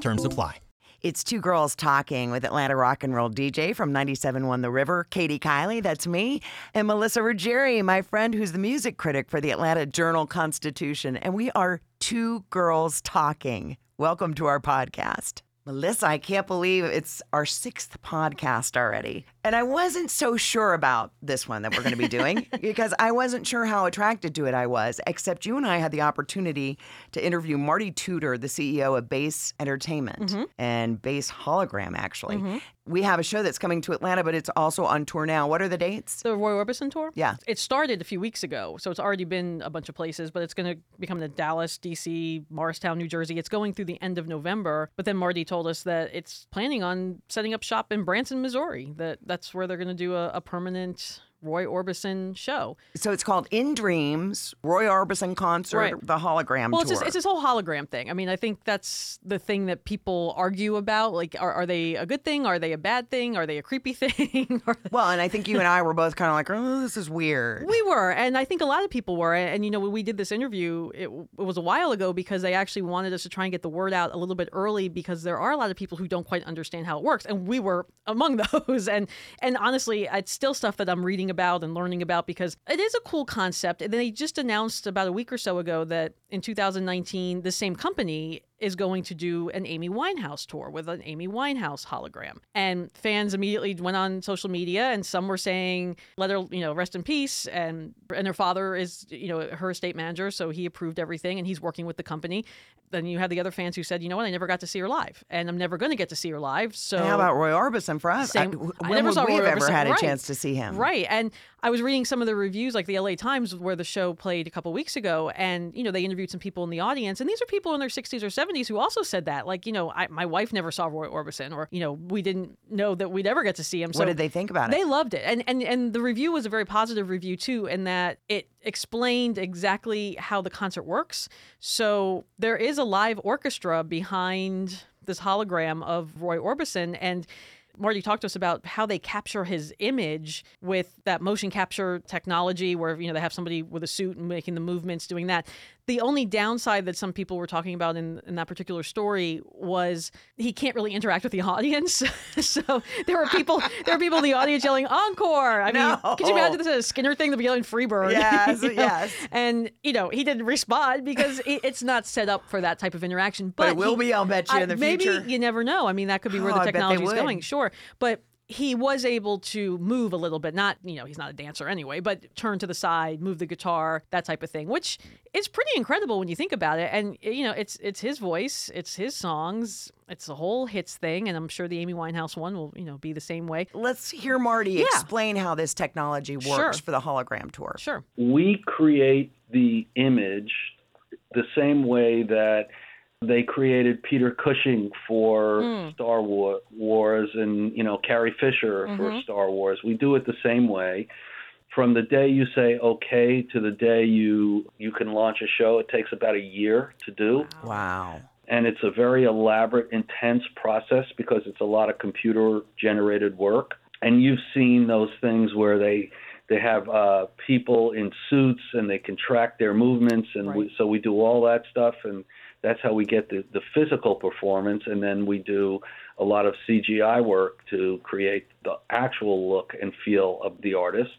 Terms apply. It's two girls talking with Atlanta rock and roll DJ from 97.1 The River, Kaedy Kiely, that's me, and Melissa Ruggieri, my friend who's the music critic for the Atlanta Journal Constitution. And we are two girls talking. Welcome to our podcast. Melissa, I can't believe it's our sixth podcast already. And I wasn't so sure about this one that we're going to be doing because I wasn't sure how attracted to it I was, except you and I had the opportunity to interview Marty Tudor, the CEO of Base Entertainment mm-hmm. and Base Hologram, actually. Mm-hmm. We have a show that's coming to Atlanta, but it's also on tour now. What are the dates? The Roy Orbison tour? Yeah. It started a few weeks ago, so it's already been a bunch of places, but it's going to become in Dallas, D.C., Morristown, New Jersey. It's going through the end of November, but then Marty told us that it's planning on setting up shop in Branson, Missouri, that that's where they're going to do a, a permanent Roy Orbison show. So it's called In Dreams, Roy Orbison concert, Right. the hologram Well, it's tour. this, it's this whole hologram thing. I mean, I think that's the thing that people argue about. Like, are, are they a good thing? Are they a bad thing? Are they a creepy thing? Well, and I think you and I were both kind of like, oh, this is weird. We were, and I think a lot of people were. And you know, when we did this interview, it, it was a while ago because they actually wanted us to try and get the word out a little bit early because there are a lot of people who don't quite understand how it works, and we were among those. And and honestly, it's still stuff that I'm reading about and learning about because it is a cool concept. And they just announced about a week or so ago that in 2019, the same company is going to do an Amy Winehouse tour with an Amy Winehouse hologram. And fans immediately went on social media and some were saying, let her, you know, rest in peace. And and her father is, you know, her estate manager, so he approved everything and he's working with the company. Then you have the other fans who said, you know what, I never got to see her live. And I'm never gonna get to see her live. So And how about Roy Orbison for us? Same- I, I when never would saw we Roy have ever had a Right. chance to see him? Right. And I was reading some of the reviews, like the LA Times, where the show played a couple weeks ago, and you know they interviewed some people in the audience, and these are people in their 60s or 70s who also said that, like you know, I, my wife never saw Roy Orbison, or you know, we didn't know that we'd ever get to see him. So What did they think about it? They loved it, and and and the review was a very positive review too, in that it explained exactly how the concert works. So there is a live orchestra behind this hologram of Roy Orbison, and Marty talked to us about how they capture his image with that motion capture technology, where you know they have somebody with a suit and making the movements, doing that. The only downside that some people were talking about in, in that particular story was he can't really interact with the audience. so there were people, there were people in the audience yelling "encore." I mean, could you imagine this is a Skynyrd thing? They'd be yelling "Freebird." Yes, you know? yes. And you know he didn't respond because it, it's not set up for that type of interaction. But, But it will he- be, I'll bet you, in the maybe future. you never know. I mean, that could be where Oh, the I bet they technology is going. Sure, but he was able to move a little bit. Not, you know, he's not a dancer anyway, but turn to the side, move the guitar, that type of thing, which is pretty incredible when you think about it. And you know, it's it's his voice, it's his songs, it's the whole hits thing, and I'm sure the Amy Winehouse one will, you know, be the same way. Let's hear Marty explain how this technology works Sure. for the hologram tour. Sure. we create the image the same way that they created Peter Cushing for Hmm. Star War- Wars and you know Carrie Fisher Mm-hmm. for Star Wars. We do it the same way. From the day you say okay to the day you you can launch a show, it takes about a year to do Wow. and it's a very elaborate, intense process because it's a lot of computer generated work. And you've seen those things where they they have uh, people in suits and they can track their movements, and we, so we do all that stuff, and that's how we get the, the physical performance. And then we do a lot of CGI work to create the actual look and feel of the artist.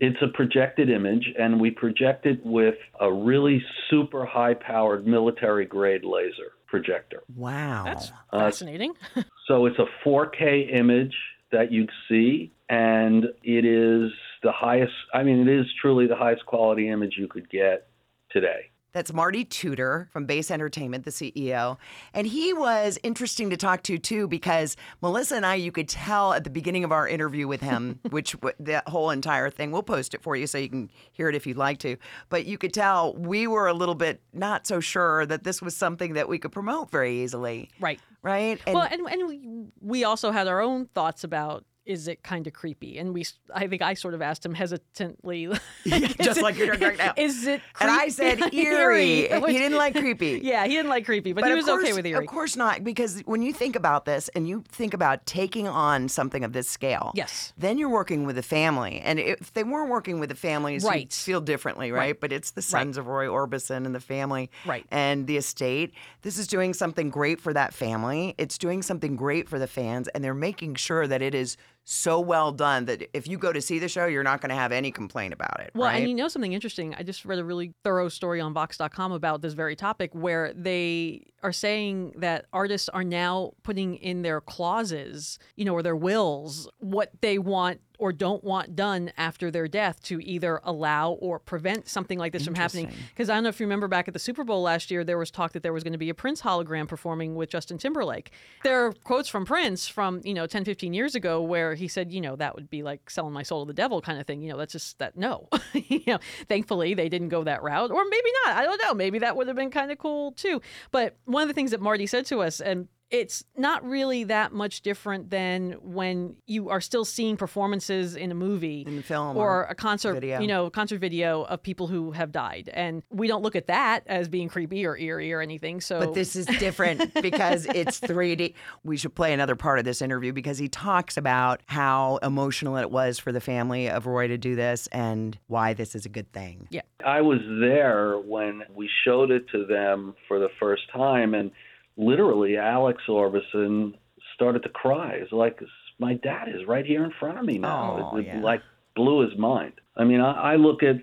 It's a projected image, and we project it with a really super high powered military grade laser projector. Wow. That's Uh, fascinating. So it's a 4K image that you'd see, and it is the highest, I mean, it is truly the highest quality image you could get today. That's Marty Tudor from Base Entertainment, the CEO. And he was interesting to talk to too because Melissa and I, you could tell at the beginning of our interview with him, which w- the whole entire thing, we'll post it for you so you can hear it if you'd like to. But you could tell we were a little bit not so sure that this was something that we could promote very easily. Right. Right? And well, and, and we, we also had our own thoughts about is it kind of creepy? And we, I think I sort of asked him hesitantly, just is like you're doing right now. Is it? and I said eerie. which- he didn't like creepy. Yeah, he didn't like creepy, but, But he was course, okay with eerie. Of course not, because when you think about this and you think about taking on something of this scale, Yes. then you're working with a family. And if they weren't working with the families, you'd Right. feel differently, right? Right. But it's the sons of Roy Orbison and the family Right. and the estate. This is doing something great for that family. It's doing something great for the fans, and they're making sure that it is so well done that if you go to see the show, you're not going to have any complaint about it. Well, right? and you know something interesting? I just read a really thorough story on Vox.com about this very topic where they are saying that artists are now putting in their clauses, you know, or their wills, what they want or don't want done after their death to either allow or prevent something like this from happening. Because I don't know if you remember back at the Super Bowl last year, there was talk that there was going to be a Prince hologram performing with Justin Timberlake. There are quotes from Prince from, you know, 10, 15 years ago where he said, you know, that would be like selling my soul to the devil kind of thing. You know, that's just that, no. you know, thankfully they didn't go that route. Or maybe not. I don't know. Maybe that would have been kind of cool too. But one of the things that Marty said to us, and it's not really that much different than when you are still seeing performances in a movie In the film or or a concert video. you know concert video of people who have died and we don't look at that as being creepy or eerie or anything so But this is different because it's 3D. We should play another part of this interview because he talks about how emotional it was for the family of Roy to do this and why this is a good thing. yeah I was there when we showed it to them for the first time, and literally Alex Orbison started to cry. It's like my dad is right here in front of me now. Oh, it, it, yeah. like blew his mind. I mean, I, I look at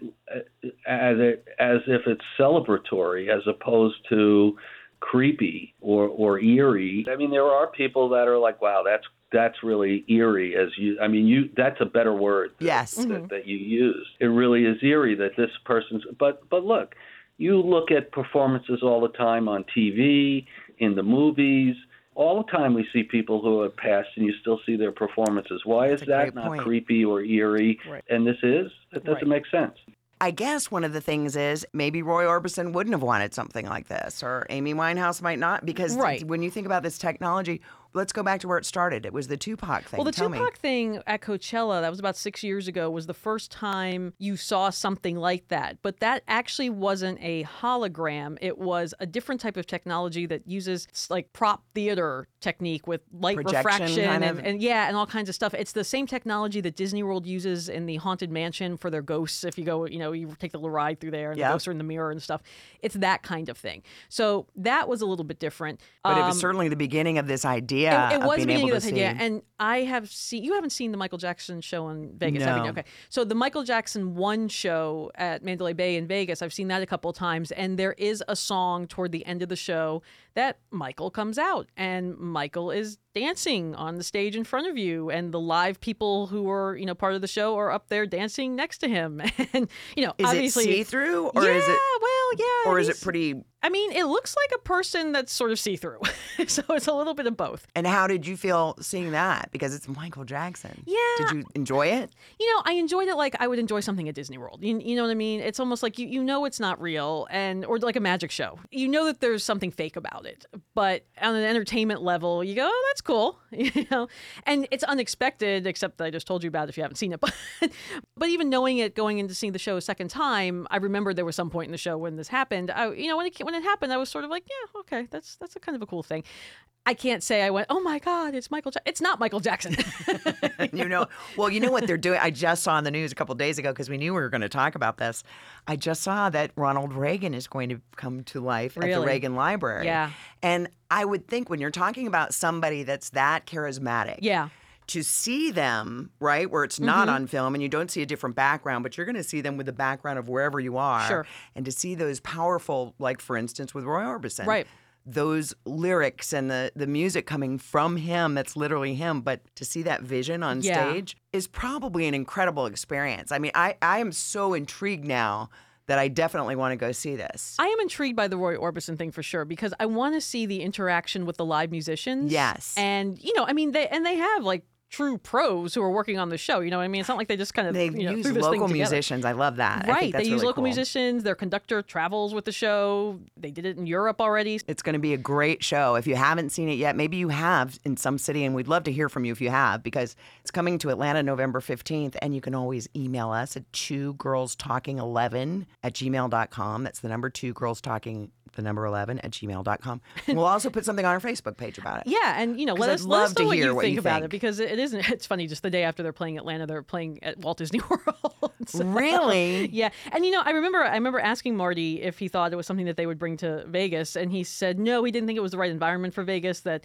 as it as if it's celebratory as opposed to creepy or or eerie. I mean, there are people that are like, "Wow, that's that's really eerie." As you, I mean, you that's a better word. that- Yes. that, mm-hmm. that you use. It really is eerie that this person's. But but look, you look at performances all the time on TV, in the movies. All the time we see people who have passed, and you still see their performances. Why That's is that not point. creepy or eerie? Right. And this is. It doesn't Right. make sense. I guess one of the things is maybe Roy Orbison wouldn't have wanted something like this, or Amy Winehouse might not, because Right. when you think about this technology, let's go back to where it started. It was the Tupac thing. well the Tell me. tupac thing at coachella that was about six years ago was the first time you saw something like that but that actually wasn't a hologram it was a different type of technology that uses like prop theater technique with light Projection refraction kind and, of- and yeah and all kinds of stuff it's the same technology that disney world uses in the haunted mansion for their ghosts if you go you know you take the little ride through there and Yep. the ghosts are in the mirror and stuff it's that kind of thing so that was a little bit different But it was Um, certainly the beginning of this idea. It, it was being beginning of this idea, and I have seen. You haven't seen the Michael Jackson show in Vegas, have you? Okay, so the Michael Jackson One show at Mandalay Bay in Vegas, I've seen that a couple of times, and there is a song toward the end of the show that Michael comes out, and Michael is dancing on the stage in front of you, and the live people who are you know part of the show are up there dancing next to him, and you know is it obviously. see through, or yeah, is it, well, yeah, or is it pretty? I mean, it looks like a person that's sort of see through, so it's a little bit of both. And how did you feel seeing that? Because it's Michael Jackson. Yeah. Did you enjoy it? you know, I enjoyed it like I would enjoy something at Disney World. You, you know what I mean? It's almost like you, you know it's not real and or like a magic show. You know that there's something fake about it. But on an entertainment level, you go, "Oh, that's cool." You know? And it's unexpected except that I just told you about if you haven't seen it. But but even knowing it going into seeing the show a second time, I remember there was some point in the show when this happened. I you know, when it when it happened, I was sort of like, "Yeah, okay. That's that's a kind of a cool thing." I can't say I went, "Oh my god, it's Michael Jackson." It's not Michael Jackson. you know, well, you know what they're doing. I just saw on the news a couple days ago because we knew we were going to talk about this. I just saw that Ronald Reagan is going to come to life at the Reagan Library. Yeah. and I would think when you're talking about somebody that's that charismatic, yeah. to see them right where it's Mm-hmm. not on film and you don't see a different background, but you're going to see them with the background of wherever you are, Sure. and to see those powerful, like for instance with Roy Orbison, Right. Those lyrics and the the music coming from him that's literally him but to see that vision on Yeah. stage is probably an incredible experience i mean i i am so intrigued now that I definitely want to go see this. I am intrigued by the Roy Orbison thing for sure because I want to see the interaction with the live musicians. Yes. and you know, I mean, they and they have like true pros who are working on the show. You know, what I mean, it's not like they just kind of they you know, use local musicians. I love that. I think Right, they use really local cool. musicians. Their conductor travels with the show. They did it in Europe already. It's going to be a great show. If you haven't seen it yet, maybe you have in some city, and we'd love to hear from you if you have, because it's coming to Atlanta November 15th. And you can always email us at two girls talking 11 at gmail.com. That's the number two girls talking, the number 11 at gmail.com. And we'll also put something on our Facebook page about it. Yeah, and you know, let us let us love to know what you what think you about think. it because it isn't. It's funny. Just the day after they're playing Atlanta, they're playing at Walt Disney World. So- Really? Yeah, and you know, I remember I remember asking Marty if he thought it was something that they would bring to Vegas, and he said no, he didn't think it was the right environment for Vegas. That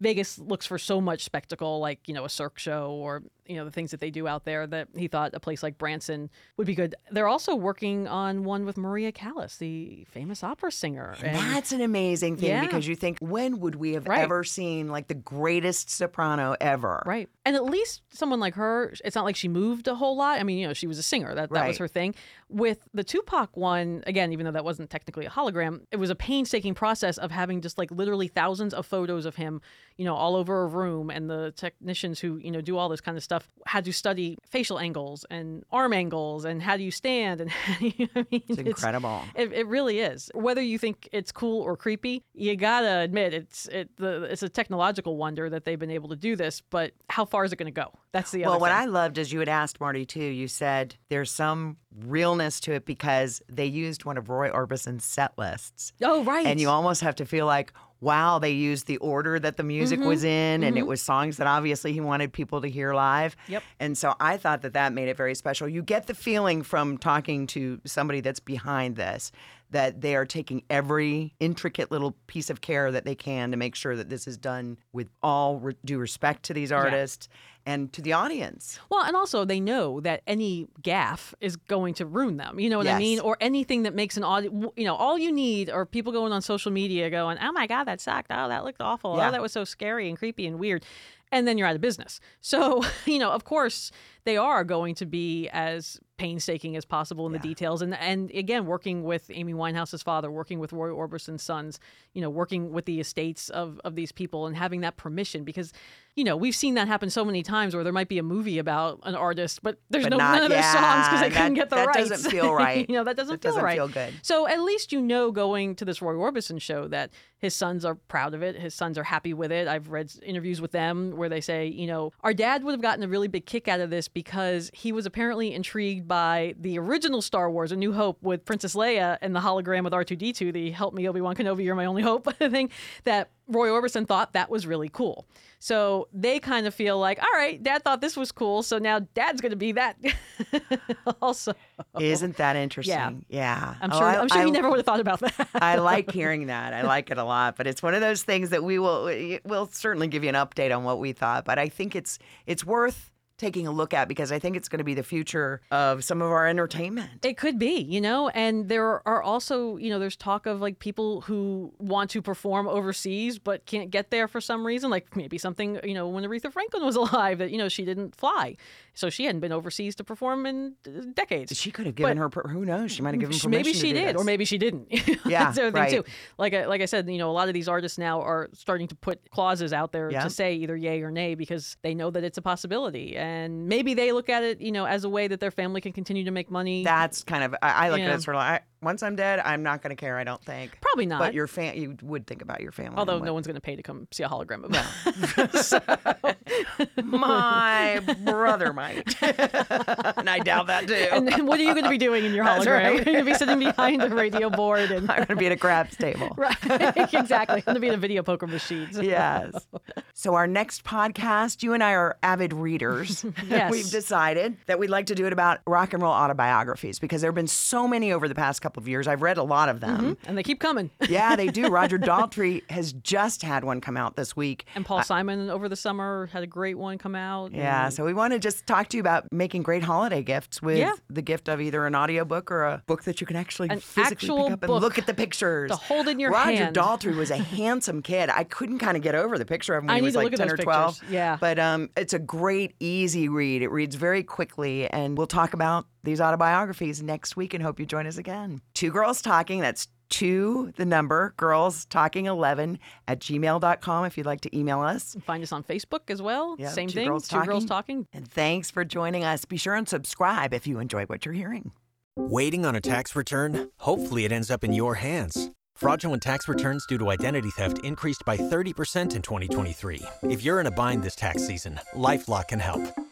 Vegas looks for so much spectacle, like you know a Cirque show or you know the things that they do out there. That he thought a place like Branson would be good. They're also working on one with Maria Callas, the famous opera singer. And- That's an amazing thing Yeah. because you think, when would we have Right. ever seen like the greatest soprano ever? Right. And at least someone like her, it's not like she moved a whole lot. I mean, you know, she was a singer. That, that was her thing. With the Tupac one, again, even though that wasn't technically a hologram, it was a painstaking process of having just like literally thousands of photos of him, you know, all over a room. And the technicians who, you know, do all this kind of stuff had to study facial angles and arm angles and how do you stand and I mean, It's incredible. it, it really is. Whether you think it's cool or creepy, you gotta admit it's it the it's a technological wonder that they've been able to do this. But how far is it going to go? That's the other thing. Well, what. I loved is you had asked Marty too. You said there's some realness to it because they used one of Roy Orbison's set lists. oh right, And you almost have to feel like, wow, they used the order that the music mm-hmm. was in, and it mm-hmm. was songs that obviously he wanted people to hear live. Yep. And so I thought that that made it very special. You get the feeling from talking to somebody that's behind this that they are taking every intricate little piece of care that they can to make sure that this is done with all re- due respect to these artists and to the audience. Well, and also they know that any gaffe is going to ruin them. You know what I mean? Or anything that makes an audio. You know, all you need are people going on social media going, "Oh my god, that sucked. Oh, that looked awful. Oh, yeah. Oh, that was so scary and creepy and weird." And then you're out of business. So, you know, of course, they are going to be as painstaking as possible in the details. And and again, working with Amy Winehouse's father, working with Roy Orbison's sons, you know, working with the estates of of these people and having that permission because, you know, we've seen that happen so many times where there might be a movie about an artist, but there's But no not- none of their songs because they yeah, couldn't get the that rights. doesn't feel right. you know, that doesn't That feel doesn't right. feel good. So at least you know going to this Roy Orbison show that his sons are proud of it. His sons are happy with it. I've read interviews with them where they say, you know, our dad would have gotten a really big kick out of this because he was apparently intrigued by the original Star Wars, A New Hope, with Princess Leia and the hologram with R2D2, the "Help me, Obi Wan Kenobi, you're my only hope" thing. That Roy Orbison thought that was really cool. So they kind of feel like, all right, Dad thought this was cool, so now Dad's going to be that also. Isn't that interesting? Yeah. I'm Oh, sure. I- I'm sure I- he never would have thought about that. I like hearing that. I like it a lot, but it's one of those things that we will we'll certainly give you an update on what we thought, but I think it's it's worth taking a look at because I think it's going to be the future of some of our entertainment. It could be, you know, and there are also, you know, there's talk of like people who want to perform overseas but can't get there for some reason. Like maybe something, you know, when Aretha Franklin was alive, that you know she didn't fly, so she hadn't been overseas to perform in uh, decades. She could have given But- her who knows? She might have given permission maybe she did, or maybe she didn't. Yeah, That's the other right. thing too. Like I, like I said, you know, a lot of these artists now are starting to put clauses out there Yeah. to say either yay or nay because they know that it's a possibility, and maybe they look at it, you know, as a way that their family can continue to make money. That's kind of I, I look at Yeah. it sort of like once I'm dead, I'm not going to care. I don't think. Probably not. But your fam, you would think about your family. Although no one's going to pay to come see a hologram of it. my brother might, and I doubt that too. and what are you going to be doing in your That's hologram? right. You're going to be sitting behind a radio board and I'm going to be at a craps table. right, exactly. I'm going to be in a video poker machine. yes. So our next podcast, you and I are avid readers. Yes. We've decided that we'd like to do it about rock and roll autobiographies because there have been so many over the past couple of years. I've read a lot of them. and they keep coming. Yeah, they do. Roger Daltrey has just had one come out this week. And Paul Simon over the summer had a great one come out. Yeah, and- so we want to just talk to you about making great holiday gifts with Yeah. the gift of either an audiobook or a book that you can actually An physically pick up and book look at the pictures. to hold in your Roger hand. Daltrey was a handsome kid. I couldn't kind of get over the picture of him when I he was like 10 those or 12. Yeah. But um, it's a great, easy read. It reads very quickly, and we'll talk about these autobiographies next week and hope you join us again. Two Girls Talking, that's two, the number, girls talking 11 at gmail.com if you'd like to email us. Find us on Facebook as well. Yeah, Same Two thing. Girls Two Girls Talking. Talking. And thanks for joining us. Be sure and subscribe if you enjoy what you're hearing. Waiting on a tax return? Hopefully, it ends up in your hands. Fraudulent tax returns due to identity theft increased by 30% in 2023. If you're in a bind this tax season, LifeLock can help.